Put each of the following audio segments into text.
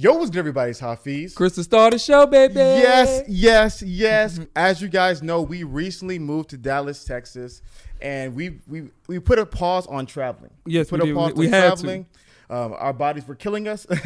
Yo, what's good, everybody? It's Hafeez. Chris, Crystal started the show, baby. Yes, yes, yes. As you guys know, we recently moved to Dallas, Texas, and we we we put a pause on traveling. Yes, put we a did. pause We- on traveling. Um, our bodies were killing us.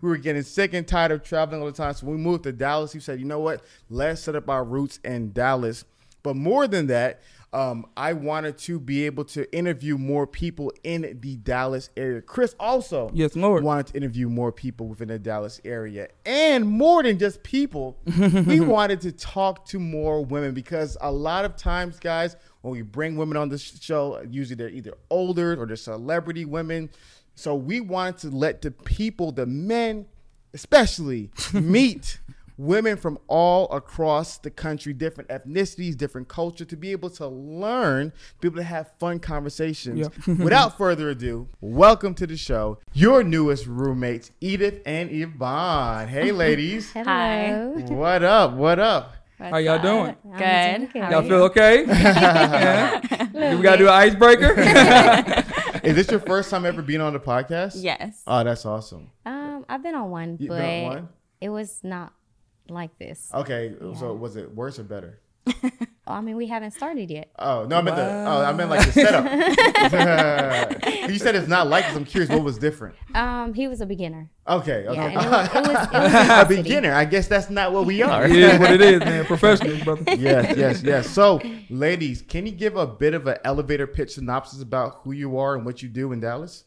we were getting sick and tired of traveling all the time. So we moved to Dallas, we said, you know what? Let's set up our roots in Dallas. But more than that, um, I wanted to be able to interview more people in the Dallas area. Chris also Yes, Lord. wanted to interview more people within the Dallas area. And more than just people, we wanted to talk to more women because a lot of times, guys, when we bring women on the show, usually they're either older or they're celebrity women. So we wanted to let the people, the men especially, meet women from all across the country, different ethnicities, different culture, to be able to learn, be able to have fun conversations. Yeah. Without further ado, welcome to the show, your newest roommates, Edith and Yvonne. Hey, ladies. Hi. what up? What up? How y'all doing? Good. doing good. How Y'all feel okay? yeah. Do we gotta do an icebreaker? Is this your first time ever being on the podcast? Yes. Oh, that's awesome. Um, I've been on one, You but been on one? it was not like this. Okay, so was it worse or better? Oh, I mean, we haven't started yet. Oh no, I meant the. Oh, I meant like the setup. you said it's not like this. I'm curious, what was different? Um, he was a beginner. Okay, okay. Yeah, it was, it was, it was a beginner. I guess that's not what we are. it is what it is, man. Professionals, brother. yes, yes, yes. So, ladies, can you give a bit of an elevator pitch synopsis about who you are and what you do in Dallas?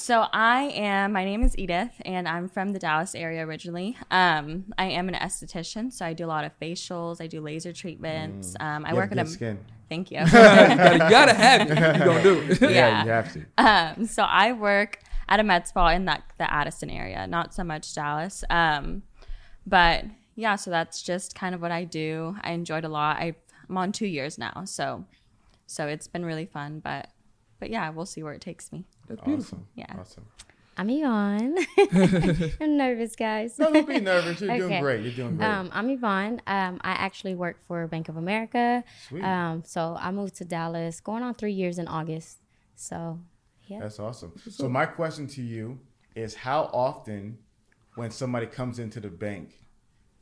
So I am. My name is Edith, and I'm from the Dallas area originally. Um, I am an esthetician, so I do a lot of facials. I do laser treatments. Um, I You work at a. skin. Thank you. you, gotta, you gotta have it. You gonna do it. Yeah, Yeah. you have to. um, so I work at a med spa in that the Addison area, not so much Dallas. Um, but yeah, so that's just kind of what I do. I enjoyed a lot. I, I'm on two years now, so so it's been really fun. But but yeah, we'll see where it takes me. That's beautiful. Awesome. Yeah. Awesome. I'm Yvonne. I'm nervous, guys. No, don't be nervous. You're doing great. You're doing great. Um, I'm Yvonne. Um, I actually work for Bank of America. Sweet. Um, so I moved to Dallas, going on three years in August. So, yeah. That's awesome. So my question to you is how often when somebody comes into the bank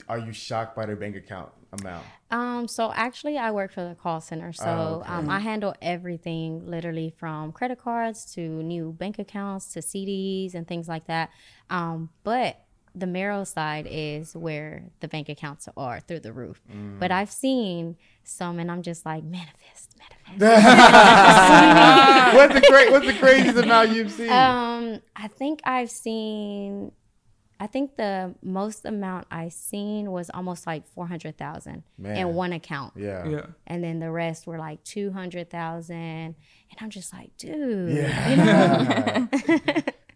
are you shocked by their bank account amount? Um, so actually, I work for the call center. So Oh, okay. um, I handle everything, literally from credit cards to new bank accounts to CDs and things like that. Um, but the Merrill side is where the bank accounts are through the roof. Mm. But I've seen some, and I'm just like, manifest, manifest. what's the great what's the craziest amount you've seen? Um, I think I've seen. I think the most amount I seen was almost like four hundred thousand in one account. yeah. Yeah. and then the rest were like 200,000 and I'm just like dude Yeah.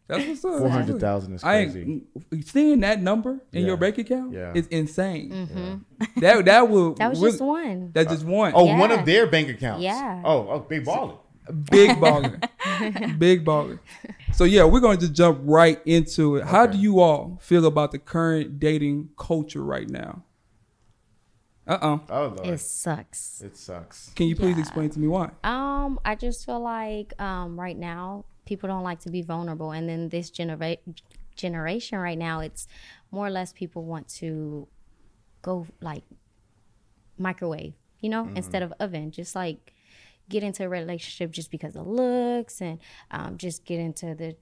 That's what's up. Four hundred thousand is crazy. ain't seeing that number in Yeah. your bank account Yeah. is insane. That that will Mm-hmm. that was really- just one that's just one. Oh, one Yeah. of their bank accounts. Yeah. Oh, oh, big baller. Big baller. Big baller. So yeah, we're gonna just jump right into it. How do you all feel about the current dating culture right now? Uh oh. Oh Lord. it sucks it sucks. Can you please Yeah. explain to me why? um I just feel like um right now people don't like to be vulnerable and then this genera- generation right now it's more or less people want to go like microwave you know instead of oven just like get into a relationship just because of looks and um, just get into the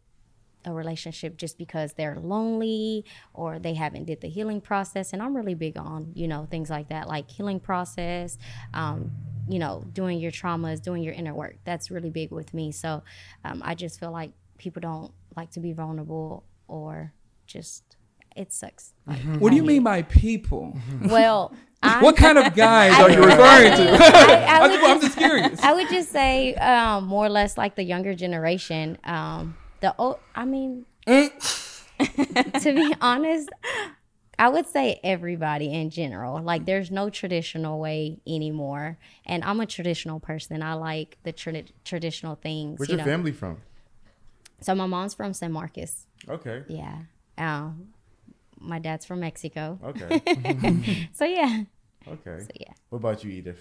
a relationship just because they're lonely or they haven't did the healing process. And i'm really big on you know things like that like healing process um, you know doing your traumas doing your inner work. That's really big with me. So um, i just feel like people don't like to be vulnerable or just it sucks. Like, What do you mean by people? well I, What kind of guys I- are you referring to? I, I I'm just, I'm just- just curious. I would just say um, more or less like the younger generation. Um, the old, I mean, to be honest, I would say everybody in general. Like, there's no traditional way anymore, and I'm a traditional person. I like the tradi- traditional things. Where's you your know. family from? So my mom's from San Marcos. Okay. Yeah. Um, my dad's from Mexico. Okay. So yeah. Okay. So yeah. What about you, Edith?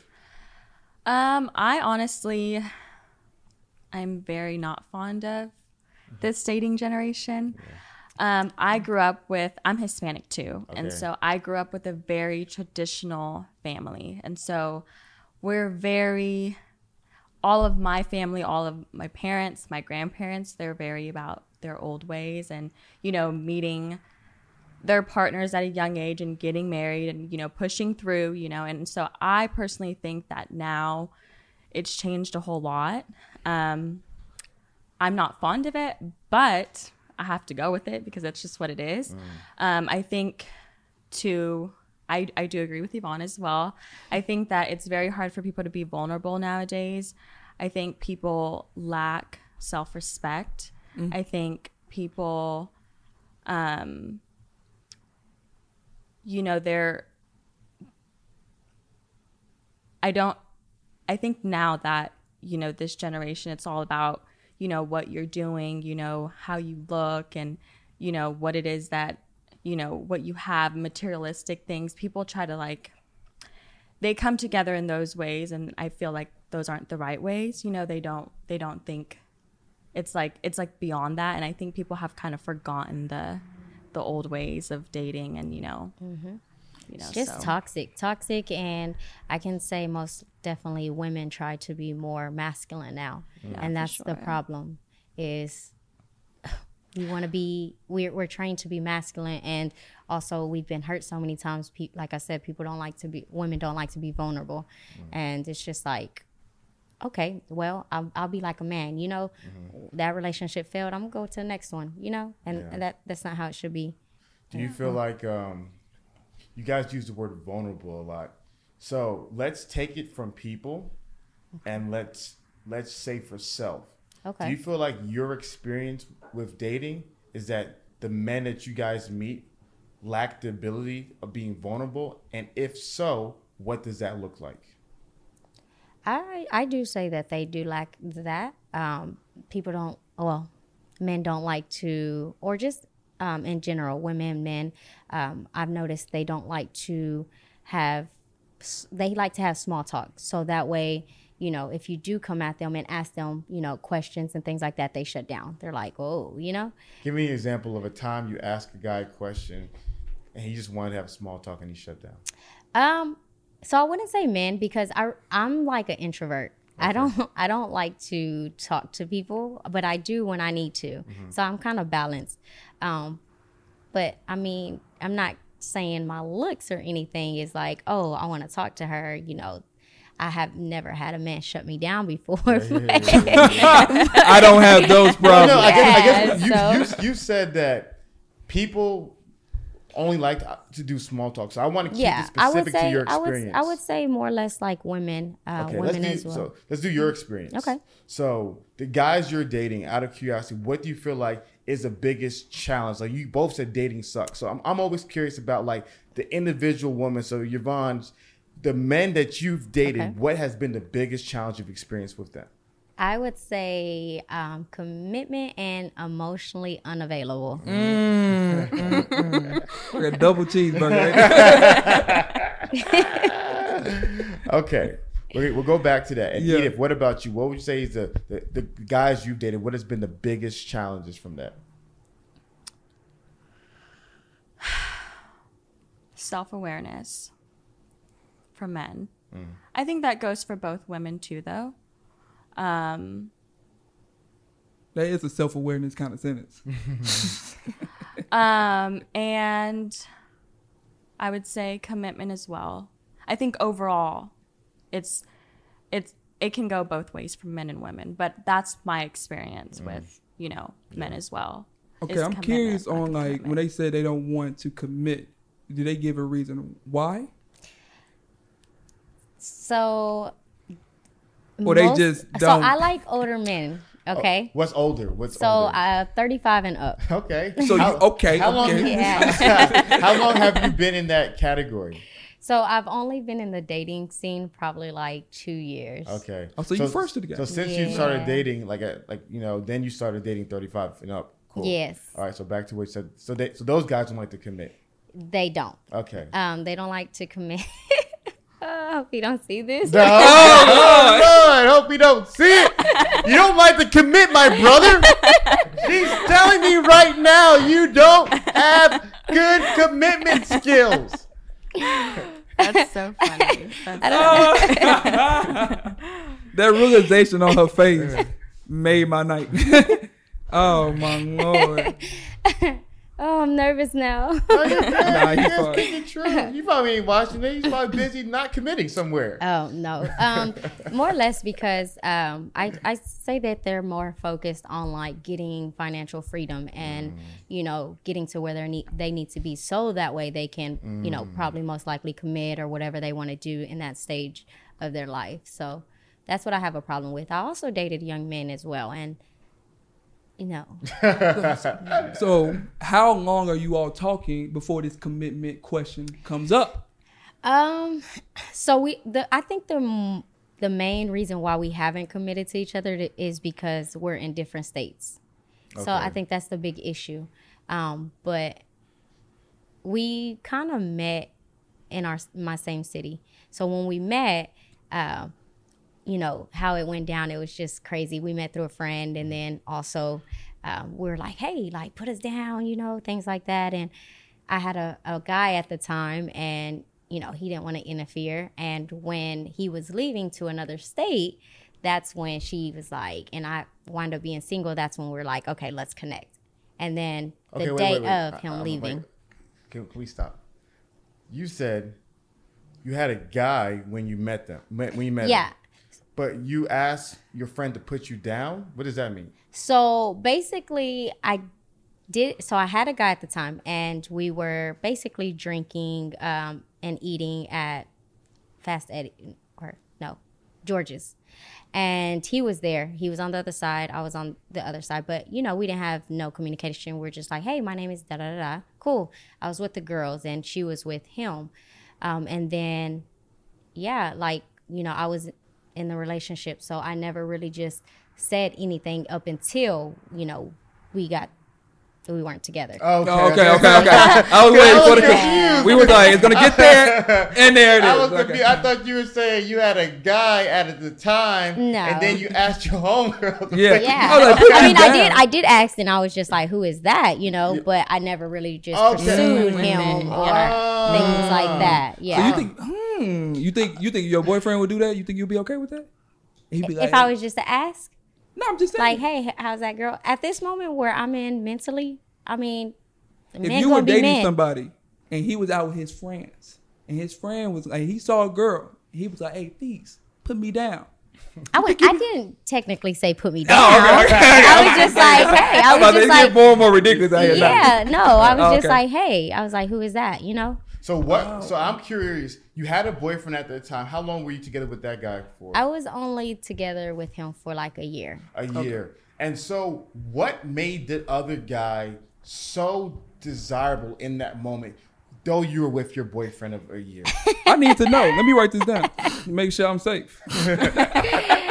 Um, I honestly, I'm very not fond of this dating generation. Um, I grew up with, I'm Hispanic too. And so I grew up with a very traditional family. And so we're very, all of my family, all of my parents, my grandparents, they're very about their old ways and, you know, meeting their partners at a young age and getting married and, you know, pushing through, you know. And so I personally think that now it's changed a whole lot. Um, I'm not fond of it, but I have to go with it because that's just what it is. Um, I think to I, I do agree with Yvonne as well. I think that it's very hard for people to be vulnerable nowadays. I think people lack self respect. I think people, um, you know, they're, I don't, I think now that, you know, this generation, it's all about, you know, what you're doing, you know, how you look and, you know, what it is that, you know, what you have, materialistic things. People try to like, they come together in those ways and I feel like those aren't the right ways. You know, they don't, they don't think it's like, it's like beyond that. And I think people have kind of forgotten the, the old ways of dating and, you know, mm-hmm. you know, just so. toxic toxic and i can say most definitely women try to be more masculine now. Yeah, and that's the sure. problem is we want to be we're, we're trained to be masculine and also we've been hurt so many times. Like i said people don't like to be women don't like to be vulnerable. Mm. And it's just like okay well I'll, I'll be like a man you know that relationship failed i'm gonna go to the next one you know and, Yeah. and that that's not how it should be Do you feel like um, you guys use the word vulnerable a lot? So let's take it from people, and let's let's say for self. okay Do you feel like your experience with dating is that the men that you guys meet lack the ability of being vulnerable, and if so, what does that look like? I I do say that they do lack that. Um, people don't. Well, men don't like to, or just um, in general, women, men. Um, I've noticed they don't like to have. They like to have small talk, so that way, you know, if you do come at them and ask them, you know, questions and things like that, they shut down. They're like, oh, you know. Give me an example of a time you ask a guy a question, and he just wanted to have small talk, and he shut down. Um, so I wouldn't say men because I I'm like an introvert. I don't I don't like to talk to people, but I do when I need to. So I'm kind of balanced. Um, but I mean, I'm not saying my looks or anything is like, oh, I want to talk to her. You know, I have never had a man shut me down before. I don't have those problems. no, I guess, I guess you, Yeah, you, you said that people only like to, to do small talk. So I want to keep yeah, it I would specific to say your I would experience. I would say more or less like women, uh, Okay, women let's as well. so let's do your experience. Okay. So the guys you're dating, out of curiosity, what do you feel like is the biggest challenge? Like you both said dating sucks. So I'm, I'm always curious about like the individual woman. So Yvonne's, the men that you've dated, Okay. what has been the biggest challenge you've experienced with them? I would say um, commitment and emotionally unavailable. Like a double cheeseburger. Okay. We'll, we'll go back to that. And Yeah. Edith, what about you? What would you say is the, the, the guys you've dated, what has been the biggest challenges from that? self awareness for men. I think that goes for both women too, though. Um, that is a self awareness kind of sentence. um, and I would say commitment as well. I think overall, it's it's it can go both ways for men and women, but that's my experience with you know men as well. Okay, I'm curious on of like when they say they don't want to commit. Do they give a reason why? So, Or they just don't- So I like older men. Okay, What's older? What's so older? uh, 35 and up. okay. So you- okay, How long, okay. Yeah. how long have you been in that category? So I've only been in the dating scene probably like two years. Okay. Oh, so you first to the. So since you started dating, like, a, like you know, then you started dating 35 and up. Cool. Yes. All right. So back to what you said. So they, so those guys don't like to commit. They don't. Okay. Um, they don't like to commit. hope you don't see this. No, oh, Lord, hope you don't see it. You don't like to commit, my brother. She's telling me right now you don't have good commitment skills. That's so funny. That's that realization on her face made my night. oh my lord. Oh, I'm nervous now. Oh, you're good. Nah, he Yes, fine. speak it true. You probably ain't watching it. He's probably busy not committing somewhere. Oh no, um, more or less because um, I I say that they're more focused on like getting financial freedom and you know getting to where they need they need to be so that way they can you know probably most likely commit or whatever they want to do in that stage of their life. So that's what I have a problem with. I also dated young men as well, and you know So, how long are you all talking before this commitment question comes up? Um, so we the I think the the main reason why we haven't committed to each other to- is because we're in different states. Okay. So I think that's the big issue. Um, but we kind of met in our my same city. So when we met, uh, you know how it went down. It was just crazy. We met through a friend, and then also um, we were like, "Hey, like put us down," you know, things like that. And I had a, a guy at the time, and you know he didn't want to interfere. And when he was leaving to another state, that's when she was like, and I wound up being single. That's when we are like, okay, let's connect. And then the Okay, wait, day wait, wait. of I- him I'm- leaving. Can, can we stop? You said you had a guy when you met them. When when you met yeah. him. But you asked your friend to put you down. What does that mean? So basically, I did. So I had a guy at the time, and we were basically drinking um, and eating at Fast Eddie or no, George's, and he was there. He was on the other side. I was on the other side, but you know, we didn't have no communication. We're just like, hey, my name is da da da. Cool. I was with the girls, and she was with him, um, and then yeah, like, you know, I was in the relationship. So I never really just said anything up until, you know, we got, we weren't together. Okay, Oh, okay, okay, okay. I was waiting I for the. confused. We were like, it's gonna get there, and there it is. I was Okay. I thought you were saying you had a guy at the time, No. and then you asked your homegirl. to Yeah. Yeah. I like, I me mean, I did. I did ask and I was just like, who is that? You know, but I never really just Okay. pursued Mm, him women, or yeah. things like that. So Yeah. you think, hmm, Hmm, you think, you think your boyfriend would do that? You think you'd be okay with that? He'd be like, if I was just to ask, no, I'm just like, hey, how's that girl? At this moment where I'm in mentally, I mean, if you were dating somebody and he was out with his friends, and his friend was like, he saw a girl, he was like, hey, please put me down. I, was, I didn't technically say put me down. Oh, okay. I was just like, hey, I was just like, more and more ridiculous out here now. yeah, no, I was Oh, just okay. like, hey, I was like, who is that? You know, So what? So I'm curious. You had a boyfriend at the time. How long were you together with that guy for? I was only together with him for like a year. a year. And so, what made the other guy so desirable in that moment, though you were with your boyfriend of a year? I need to know. Let me write this down. Make sure I'm safe.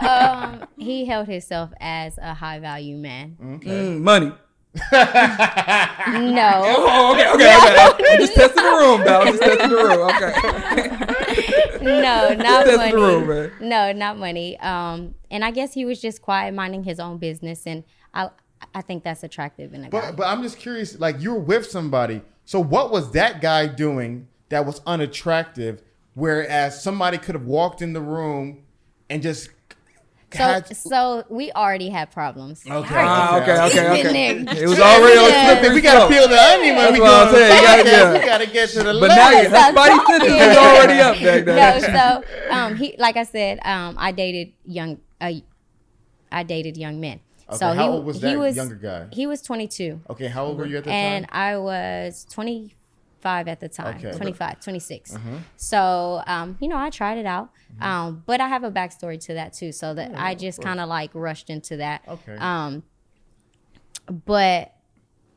Um, he held himself as a high value man. Mm, money. No, Oh, okay, okay, okay. I'm just testing the room, dog. I'm just testing the room. Okay. no, not That's the money. rule, man. No, not money. Um, and I guess he was just quiet, minding his own business, and I, I think that's attractive in a guy. But but I'm just curious. Like you're with somebody. So what was that guy doing that was unattractive? Whereas somebody could have walked in the room and just So, had. so we already had problems. Okay. Ah, okay, okay, He's okay. It was already on Yeah. slippery we gotta peel the onion when we go I'm on the saying. You gotta- podcast. yeah. We gotta get to the But now, left. you, her body sentence is already up back no, so um, he, like I said, um, I dated young, uh, I dated young men. so how he, old was he that was younger guy? He was 22, Okay, how old were you at the and time? And I was 25 at the time, Okay. 25, 26. Uh-huh. So, um, you know, I tried it out, Mm-hmm. um, but I have a backstory to that too. So that I just kind of like rushed into that. Oh, Okay. Um, but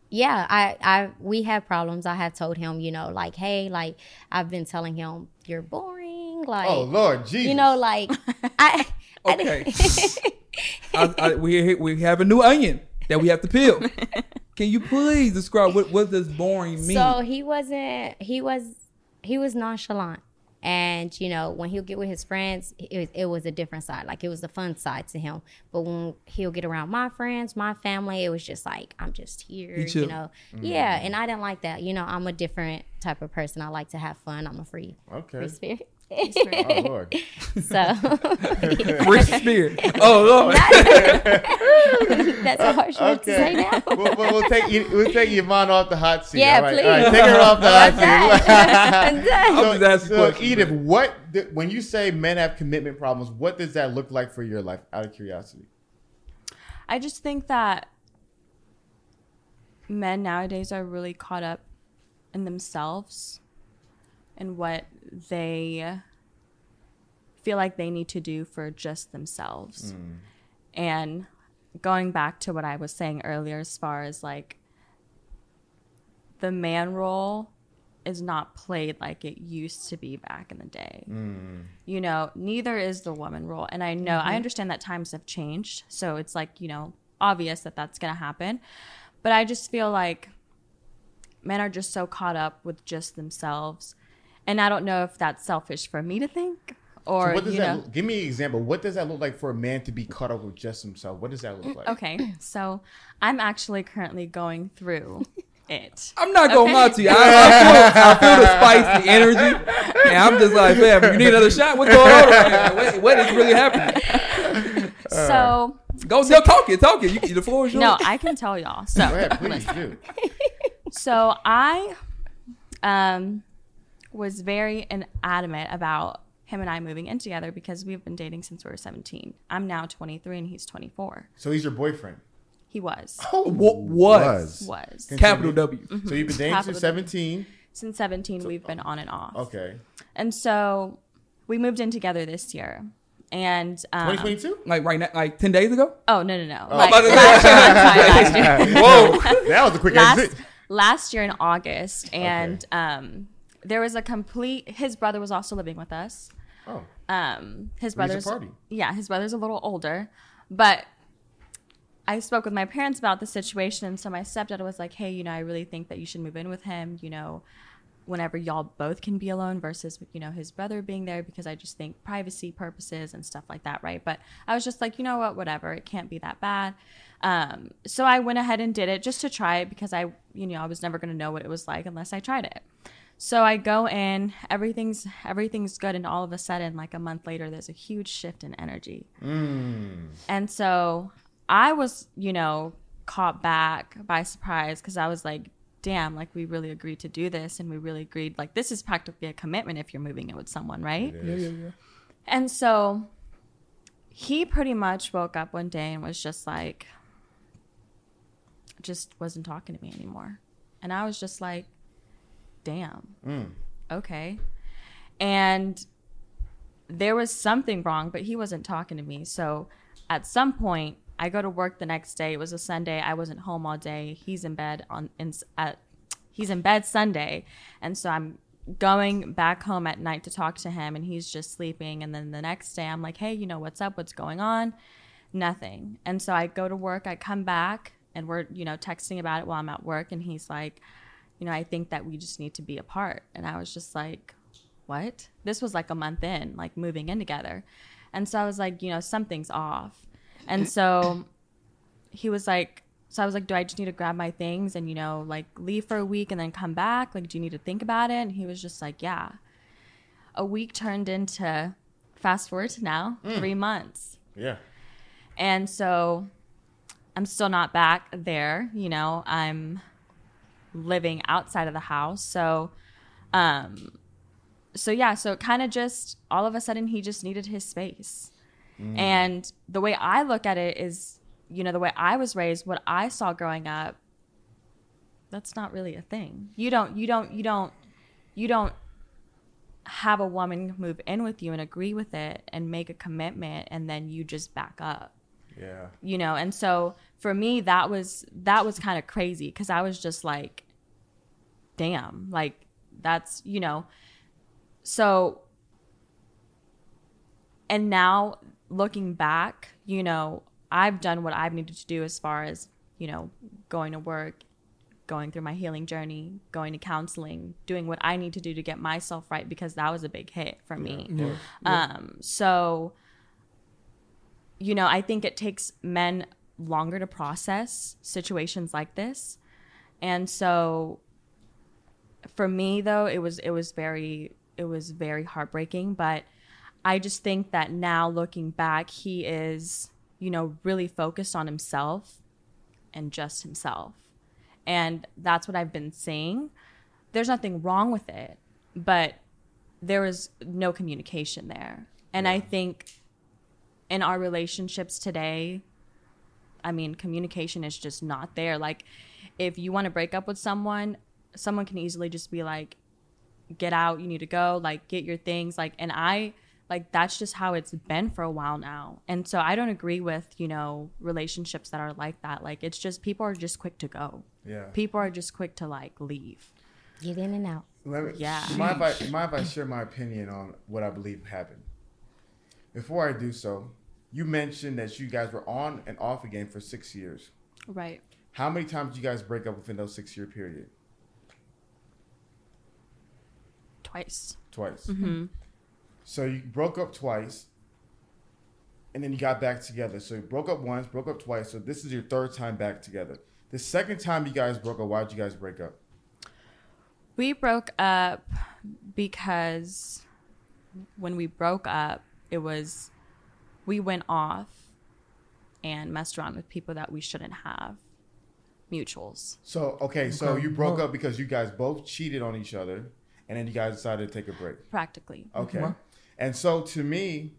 yeah, I, I, we had problems. I had told him, you know, like, hey, like I've been telling him you're boring, like, oh Lord, Jesus. you know, like I. I Okay. I, I, we we have a new onion that we have to peel. Can you please describe what what does boring mean? so he wasn't. He was. He was nonchalant. And you know, when he'll get with his friends, it, it was a different side. Like it was the fun side to him. But when he'll get around my friends, my family, it was just like I'm just here. He. You know, mm. yeah. And I didn't like that. You know, I'm a different type of person. I like to have fun. I'm a free, Okay. free spirit. Oh Lord. so Free spirit. Oh Lord. that's a harsh word to say Okay. now. we'll, we'll, we'll take you, we'll take Yvonne off the hot seat. Yeah, all right? please. All right, take her off the hot seat. I'm done. I'm so, questions, Edith, man. what when you say men have commitment problems, what does that look like for your life? Out of curiosity. I just think that men nowadays are really caught up in themselves and what they feel like they need to do for just themselves. Mm. And going back to what I was saying earlier, as far as like the man role is not played like it used to be back in the day. Mm. You know, neither is the woman role. And I know, I mm-hmm. understand that times have changed. So it's like, you know, obvious that that's going to happen. But I just feel like men are just so caught up with just themselves. And I don't know if that's selfish for me to think or, So what does you that? know. Give me an example. What does that look like for a man to be caught up with just himself? What does that look like? Okay, so I'm actually currently going through it. I'm not gonna lie to you. I, I, feel, I feel the spice, the energy, and I'm just like, fam, you need another shot? What's going on right now? What, what is really happening? So Go, go, talk it, talk it. You, the floor is yours. no, I can tell y'all. So Go ahead, please do. So I um, was very adamant about him and I moving in together because we've been dating since we were 17. I'm now 23 and he's 24. So he's your boyfriend. He was. Wa- was. Was. capital W. So you've been dating since 17. Since 17, we've been on and off. Okay. And so we moved in together this year. And um, 2022? Like right now, like ten days ago. oh no no no! I'm Like about to say- last year, I'm sorry, last year. Whoa. that was a quick last exit. last year in August, and um, there was a complete. His brother was also living with us. Oh. Um, his brother's party. yeah, his brother's a little older, but I spoke with my parents about the situation, and so my stepdad was like, "Hey, you know, I really think that you should move in with him. You know, whenever y'all both can be alone versus you know his brother being there because I just think privacy purposes and stuff like that, right?" But I was just like, you know what, whatever, it can't be that bad. Um, so I went ahead and did it just to try it because I, you know, I was never gonna know what it was like unless I tried it. So I go in, everything's everything's good, and all of a sudden, like a month later, there's a huge shift in energy. Mm. And so I was, you know, caught back by surprise because I was like, damn, like we really agreed to do this, and we really agreed, like this is practically a commitment if you're moving it with someone, right? Yeah, yeah, yeah. And so he pretty much woke up one day and was just like, just wasn't talking to me anymore. And I was just like, damn, mm. okay. And there was something wrong, but he wasn't talking to me. So at some point, I go to work the next day. It was a Sunday. I wasn't home all day. He's in bed on in, at he's in bed Sunday, and so I'm going back home at night to talk to him, and he's just sleeping. And then the next day, I'm like, hey, you know what's up? What's going on? Nothing. And so I go to work. I come back, and we're you know texting about it while I'm at work, and he's like, you know, I think that we just need to be apart. And I was just like, what? This was like a month in, like moving in together. And so I was like, you know, something's off. And so he was like, so I was like, do I just need to grab my things and, you know, like leave for a week and then come back? Like, do you need to think about it? And he was just like, yeah. A week turned into fast forward to now, mm. three months. Yeah. And so I'm still not back there, you know, I'm living outside of the house. So, um, so yeah, so it kind of just all of a sudden he just needed his space. And the way I look at it is, you know, the way I was raised, what I saw growing up, that's not really a thing. You don't, you don't, you don't, you don't have a woman move in with you and agree with it and make a commitment and then you just back up Yeah. you know and so for me that was that was kind of crazy because i was just like damn like that's you know so and now looking back you know i've done what i've needed to do as far as you know going to work going through my healing journey, going to counseling, doing what I need to do to get myself right because that was a big hit for me. Yeah. Um, so, you know, I think it takes men longer to process situations like this. And so for me though, it was it was very it was very heartbreaking, but I just think that now looking back, he is, you know, really focused on himself and just himself. And that's what I've been seeing. There's nothing wrong with it, but there was no communication there. And I think in our relationships today, I mean, communication is just not there. Like, if you want to break up with someone, someone can easily just be like, get out, you need to go, like, get your things. Like, and I, like, that's just how it's been for a while now. And so I don't agree with, you know, relationships that are like that. Like, it's just people are just quick to go. Yeah. People are just quick to, like, leave. Get in and out. Let me, Yeah. you Mind if, I, mind if I share my opinion on what I believe happened? Before I do so, you mentioned that you guys were on and off again for six years. Right. How many times did you guys break up within those six year period? Twice. Twice. Mm-hmm. So you broke up twice, and then you got back together. So you broke up once, broke up twice. So this is your third time back together. The second time you guys broke up, why did you guys break up? We broke up because when we broke up, it was we went off and messed around with people that we shouldn't have. Mutuals. So okay, so you broke up because you guys both cheated on each other, and then you guys decided to take a break. Practically. Okay. Well- And so to me,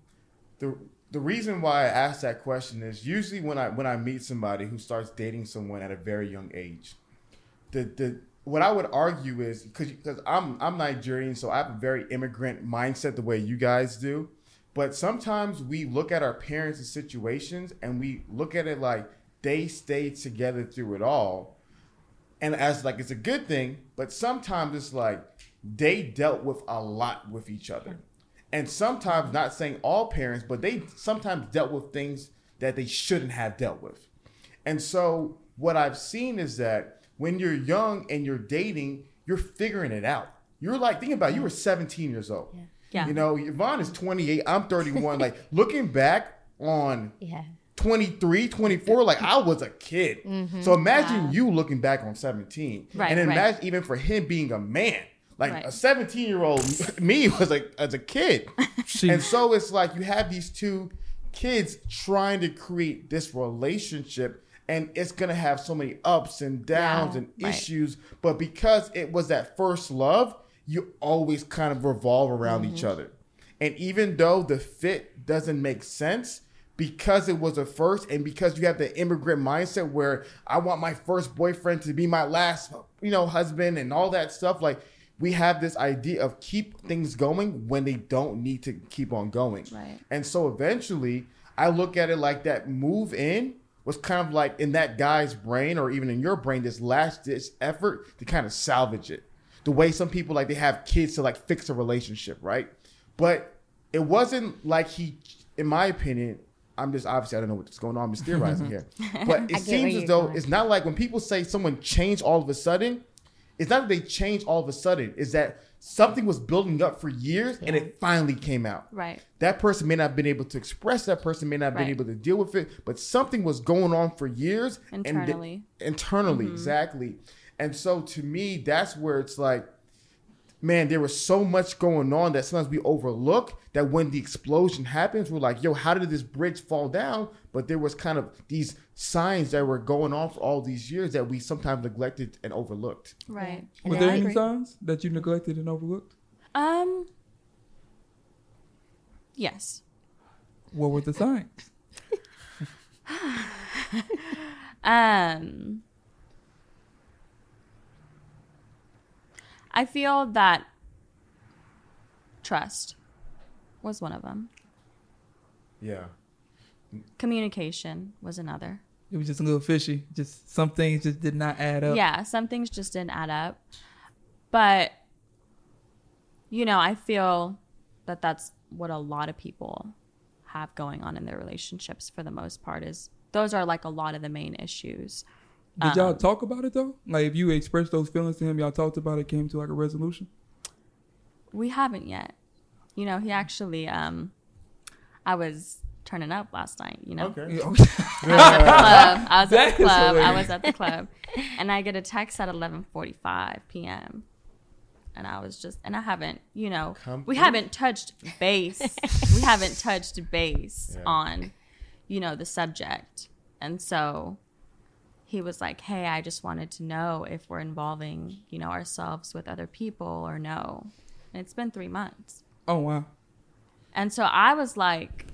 the the reason why I ask that question is usually when I when I meet somebody who starts dating someone at a very young age, the the what I would argue is because because I'm I'm Nigerian, so I have a very immigrant mindset the way you guys do. But sometimes we look at our parents' and situations and we look at it like they stayed together through it all and as like it's a good thing, but sometimes it's like they dealt with a lot with each other. And sometimes not saying all parents, but they sometimes dealt with things that they shouldn't have dealt with. And so what I've seen is that when you're young and you're dating, you're figuring it out. You're like, think about it, you were 17 years old. Yeah. yeah. You know, Yvonne is 28, I'm 31. like looking back on Yeah. 23, 24, like I was a kid. Mm-hmm. So imagine you looking back on 17. Right, and then right. imagine even for him being a man. Like Right. a 17 year old me was like as a kid. She- and so it's like you have these two kids trying to create this relationship and it's gonna have so many ups and downs Yeah, and right. issues. But because it was that first love, you always kind of revolve around each mm-hmm. other. And even though the fit doesn't make sense, because it was a first, and because you have the immigrant mindset where I want my first boyfriend to be my last, you know, husband and all that stuff, like we have this idea of keep things going when they don't need to keep on going. Right. And so eventually, I look at it like that move in was kind of like in that guy's brain or even in your brain, this last ditch effort to kind of salvage it. The way some people like they have kids to like fix a relationship, right? But it wasn't like he, in my opinion, I'm just obviously I don't know what's going on. I'm just theorizing here, but it seems as though it's not like when people say someone changed all of a sudden. It's not that they changed all of a sudden. Is that something was building up for years and it finally came out. Right. That person may not have been able to express. That person may not have been able to deal with it. But something was going on for years and th- Internally. internally, mm-hmm. exactly. And so to me, that's where it's like, man, there was so much going on that sometimes we overlook that when the explosion happens, we're like, yo, how did this bridge fall down? But there was kind of these signs that were going on for all these years that we sometimes neglected and overlooked. Right. And Were then there I any agree. signs that you neglected and overlooked? Um. Yes. What were the signs? Um. I feel that trust was one of them. Yeah. Communication was another. It was just a little fishy. Just some things just did not add up. Yeah, some things just didn't add up. But, you know, I feel that that's what a lot of people have going on in their relationships for the most part is those are like a lot of the main issues Did y'all Um, talk about it though? Like if you expressed those feelings to him, y'all talked about it, came to like a resolution. We haven't yet. You know, he actually. Um, I was turning up last night. You know, Okay. I was at the club. I was at the club. I was at the club, and I get a text at 11:45 p.m. And I was just, and I haven't, you know, Come we haven't touched base. we haven't touched base Yeah. on, you know, the subject. And so he was like, "Hey, I just wanted to know if we're involving, you know, ourselves with other people or no." And it's been three months. Oh wow. And so I was like,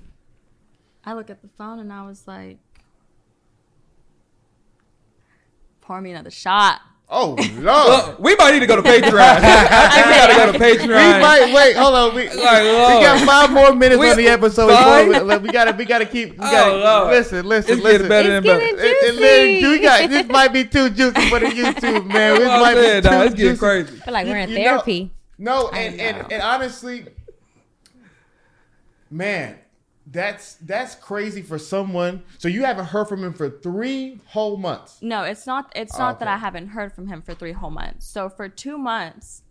I look at the phone and I was like, pour me another shot. Oh Lord. Look, we might need to go to Patreon. I think we gotta go to Patreon. we might wait. Hold on. We, we got five more minutes We- on the episode. five? before We, we gotta. We gotta keep. We Oh, gotta Lord. listen. Listen. It's listen. getting better It's than better. getting It- it literally- juicy. we got this might be too juicy for the YouTube man. This Well, might I'm be too dog, it's getting juicy. crazy. I feel like we're in You know- therapy. No, and, and and honestly, man, that's that's crazy for someone. So you haven't heard from him for three whole months. No, it's not. It's Oh, not that. I haven't heard from him for three whole months. So for two months,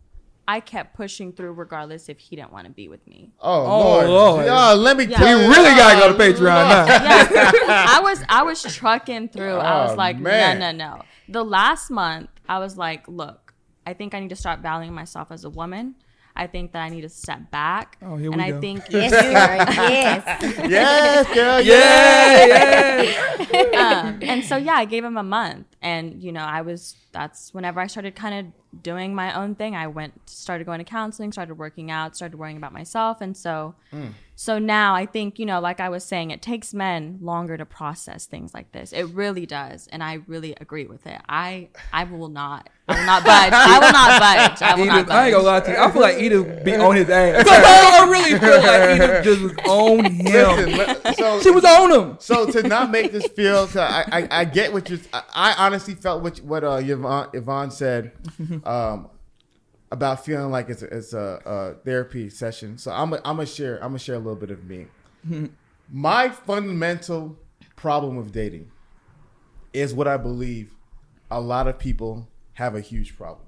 I kept pushing through, regardless if he didn't want to be with me. Oh, Oh, Lord, Lord. Oh, let me Yeah. tell We you, really gotta go to oh, Patreon Lord. now. Yeah, I was I was trucking through. I Oh, was like, man. no, no, no. The last month, I was like, look, I think I need to start valuing myself as a woman. I think that I need to step back. Oh, here we and I go. think Yes, yes. Yes, girl. Yes. Yeah, yeah. um, and so yeah, I gave him a month, and you know, I was that's whenever I started kind of doing my own thing. I went, started going to counseling, started working out, started worrying about myself, and so, hmm. so now I think you know, like I was saying, it takes men longer to process things like this. It really does, and I really agree with it. I I will not, I will not budge. I will not budge. I will not Edith, I ain't gonna lie to you. I feel like Edith be on his ass. I really feel like Edith just was on him. Listen, so She was on him. so to not make this feel, 'cause I, I I get what you. I, I honestly felt what what uh Yvonne, Yvonne said, um, about feeling like it's a, it's a, a therapy session. So I'm i I'm gonna share I'm gonna share a little bit of me. My fundamental problem with dating is what I believe a lot of people have a huge problem,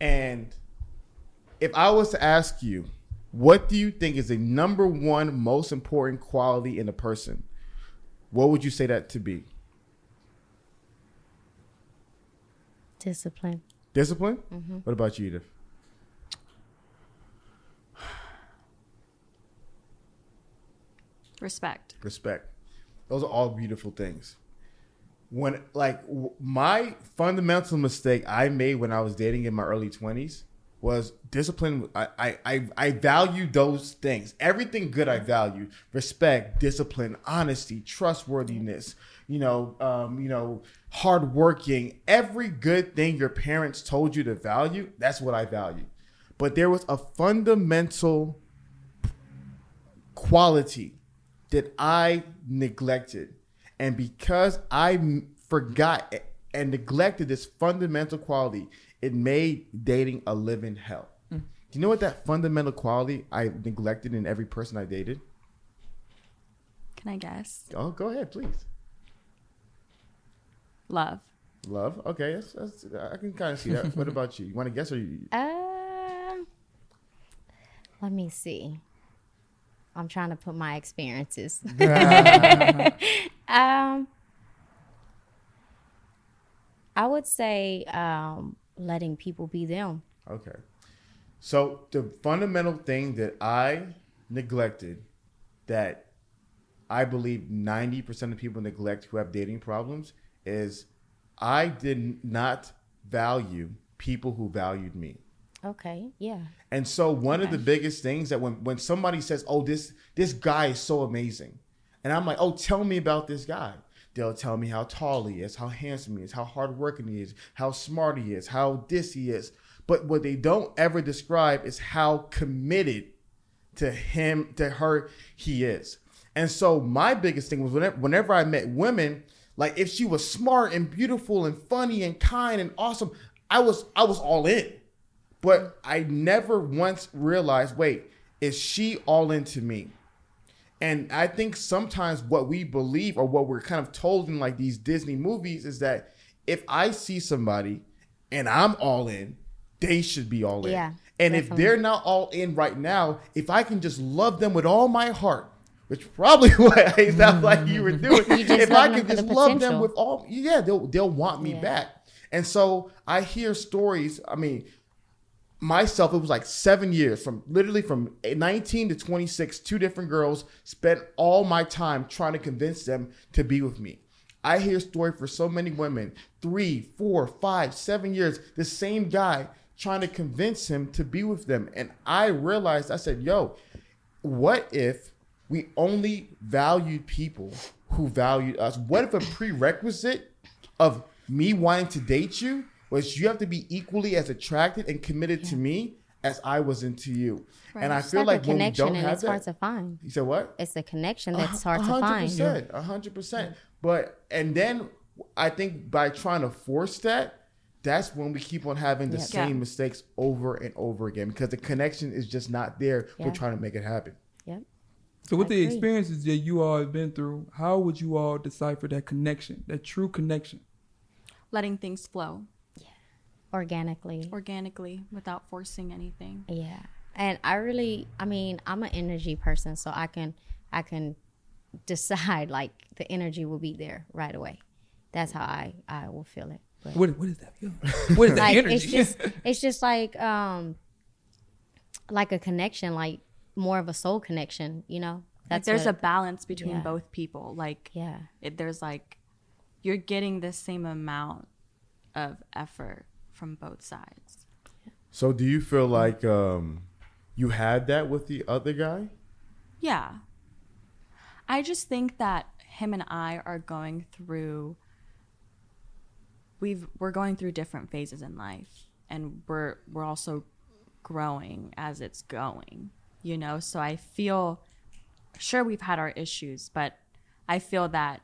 and if I was to ask you, what do you think is the number one most important quality in a person? What would you say that to be? Discipline. Discipline? Mm-hmm. What about you, Edith? Respect. Respect. Those are all beautiful things. When like w- my fundamental mistake I made when I was dating in my early twenties was discipline. I, I I I value those things. Everything good I value: respect, discipline, honesty, trustworthiness. You know, um, you know, hardworking. Every good thing your parents told you to value. That's what I value. But there was a fundamental quality that I neglected. And because I forgot and neglected this fundamental quality, it made dating a living hell. Do you know what that fundamental quality I neglected in every person I dated? Can I guess? Oh, go ahead, please. Love. Love. Okay, that's, that's, I can kind of see that. what about you? You want to guess or you? Um, let me see. I'm trying to put my experiences. um, I would say um, letting people be them. Okay. So the fundamental thing that I neglected that I believe 90% of people neglect who have dating problems is I did not value people who valued me. Okay, yeah. And so one of the biggest things that when when somebody says, "Oh, this this guy is so amazing," and I'm like, "Oh, tell me about this guy." They'll tell me how tall he is, how handsome he is, how hardworking he is, how smart he is, how this he is. But what they don't ever describe is how committed to him, to her, he is. And so my biggest thing was whenever, whenever I met women, like if she was smart and beautiful and funny and kind and awesome, I was I was all in. But I never once realized, wait, is she all into me? And I think sometimes what we believe or what we're kind of told in like these Disney movies is that if I see somebody and I'm all in, they should be all in. Yeah, and if they're not all in right now, if I can just love them with all my heart, which probably what it sounds like you were mm-hmm. doing, You if I could just the love them with all, yeah, they'll they'll want me Yeah. back. And so I hear stories. I mean, myself it was like seven years from literally from 19 to 26 two different girls spent all my time trying to convince them to be with me i hear story for so many women three four five seven years the same guy trying to convince him to be with them and i realized i said yo what if we only valued people who valued us what if a prerequisite of me wanting to date you was you have to be equally as attracted and committed to me as I was into you. And I It's feel like, like when we connection don't and have it's hard to find. you said what? It's the connection that's hard A to hundred find. percent, a hundred percent. But and then I think by trying to force that, that's when we keep on having the Yeah. same Yeah. mistakes over and over again because the connection is just not there. Yeah. We're trying to make it happen. Yep. So with I the agree. experiences that you all have been through, how would you all decipher that connection, that true connection? Letting things flow Yeah. Organically. organically without forcing anything. Yeah. And I really I mean, I'm an energy person, so I can I can decide like the energy will be there right away. That's how I I will feel it. But What, what is that feeling? What is that like energy? it's just it's just like um like a connection, like more of a soul connection, you know? Like there's what- a balance between Yeah. both people. Like yeah. it, there's like you're getting the same amount of effort from both sides. So do you feel like um, you had that with the other guy? Yeah. I just think that him and I are going through we've we're going through different phases in life and we're we're also growing as it's going, you know? So I feel sure we've had our issues, but I feel that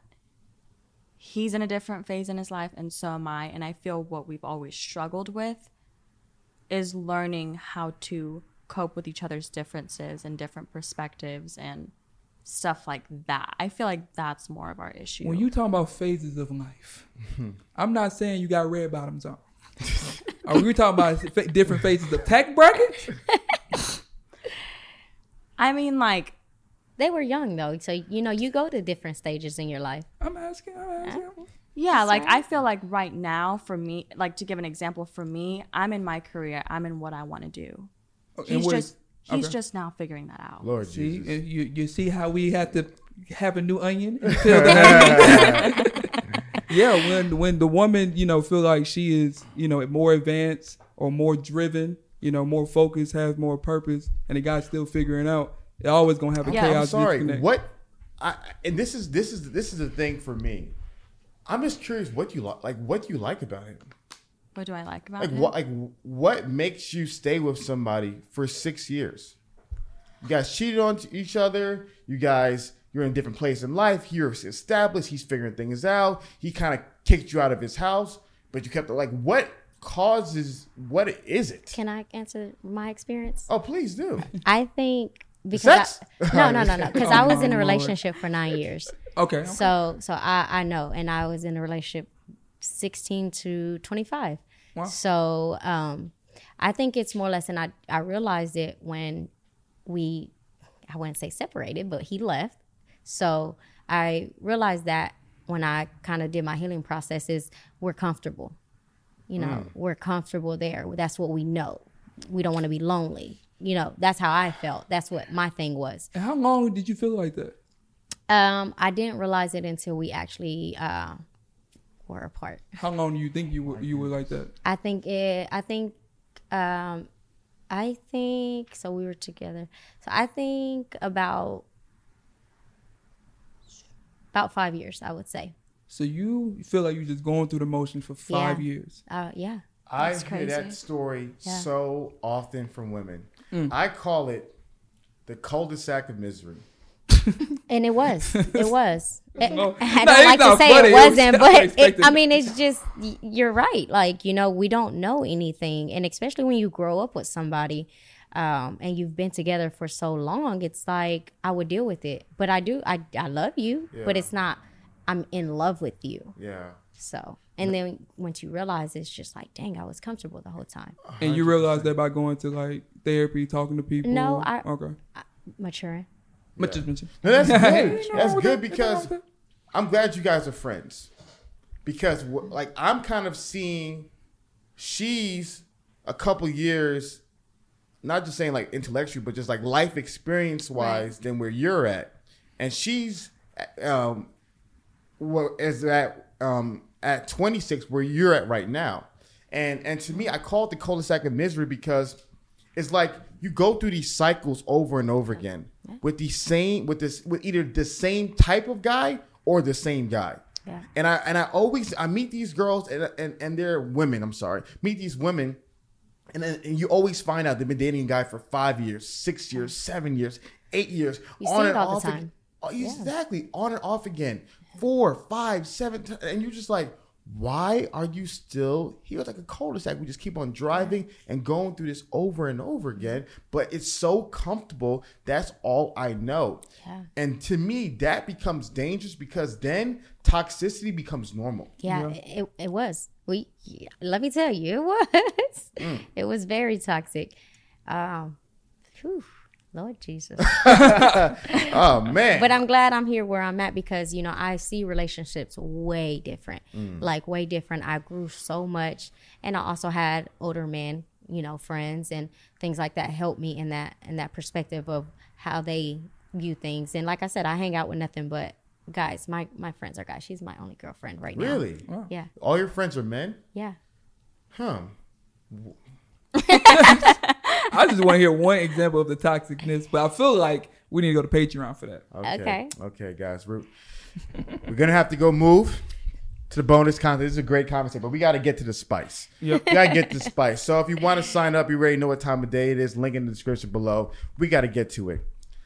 he's in a different phase in his life and so am I and I feel what we've always struggled with is learning how to cope with each other's differences and different perspectives and stuff like that. I feel like that's more of our issue. when you talk about phases of life, mm-hmm. I'm not saying you got red bottoms on. Are we talking about different phases of tech brackets? I mean, like, They were young though, so you know, you go to different stages in your life. I'm asking. I'm asking. yeah, like I feel like right now for me, like to give an example for me, I'm in my career, I'm in what I want to do. Oh, and He's just is- he's okay. just now figuring that out. Lord See, Jesus. and you you see how we have to have a new onion and peel the onion. yeah, when when the woman you know feel like she is you know more advanced or more driven, you know more focus, has more purpose, and the guy's still figuring out, they're always gonna have a Yeah. I'm chaos I'm sorry. disconnect. What? I, and this is this is this is the thing for me. I'm just curious what you like. Like what you like about him. What do I like about Like him? what? Like what makes you stay with somebody for six years? You guys cheated on each other. You guys, you're in a different place in life. You're established. He's figuring things out. He kind of kicked you out of his house, but you kept like what causes? What is it? Can I answer my experience? Oh, please do. I think because Sex? I, no, no, no, no. Because I was in a Lord. relationship for nine years, Okay, okay. so so I I know, and I was in a relationship sixteen to twenty five. Wow. So um, I think it's more or less, and I I realized it when we I wouldn't say separated, but he left. So I realized that when I kind of did my healing process is we're comfortable. You know, we're comfortable there. That's what we know. We don't want to be lonely. You know, that's how I felt. That's what my thing was. And how long did you feel like that? Um, I didn't realize it until we actually uh, were apart. How long do you think you were you were like that? I think it. I think. Um, I think so. We were together. So I think about about five years. I would say. So you feel like you're just going through the motions for five Yeah. years. Uh, yeah. I That's hear that story Yeah. so often from women. Mm. I call it the cul-de-sac of misery. And it was. It was. It- No- I don't it's like to say funny. it It was wasn't, not but it. I mean, it's just you're right. Like you know, we don't know anything, and especially when you grow up with somebody, um, and you've been together for so long, it's like I would deal with it. But I do. I I love you, but it's not. I'm in love with you. Yeah. So, And then once you realize, it's just like, dang, I was comfortable the whole time. And you realize that by going to like therapy, talking to people. No, I- okay. Maturing. Much as mentioned. No, that's good. Ain't That's nothing wrong with good that. because Ain't nothing wrong with I'm glad you guys are friends. Because like I'm kind of seeing she's a couple years, not just saying like intellectually, but just like life experience wise than where you're at, and she's um, well is at um at 26 where you're at right now, and and to me I call it the cul-de-sac of misery because it's like you go through these cycles over and over again with the same with this with either the same type of guy or the same guy. Yeah. And I and I always I meet these girls and and, and they're women, I'm sorry. Meet these women and, then and you always find out they've been dating a guy for five years, six years, seven years, eight years, You see it all the ag- time. Oh, Exactly, on and off again, four, five, seven, ti- and you're just like, why are you still here? It's like a cul-de-sac. We just keep on driving and going through this over and over again, but it's so comfortable. That's all I know. Yeah. And to me, that becomes dangerous because then toxicity becomes normal. Yeah, It, it was. We let me tell you, it was. Mm. It was very toxic. Um, whew, Lord Jesus. Oh man! but I'm glad I'm here where I'm at because you know I see relationships way different, Mm. like way different. I grew so much, and I also had older men, you know, friends and things like that help me in that in that perspective of how they view things. And like I said, I hang out with nothing but guys. My my friends are guys. She's my only girlfriend right now. really, Yeah. all your friends are men? Yeah. Huh? I just want to hear one example of the toxicness, but I feel like we need to go to Patreon for that. Okay. Okay. Okay, guys. We're we're gonna have to go move to the bonus content. This is a great conversation, but we got to get to the spice. Yep. We got to get to the spice. So if you want to sign up, you already know what time of day it is. Link in the description below. We got to get to it.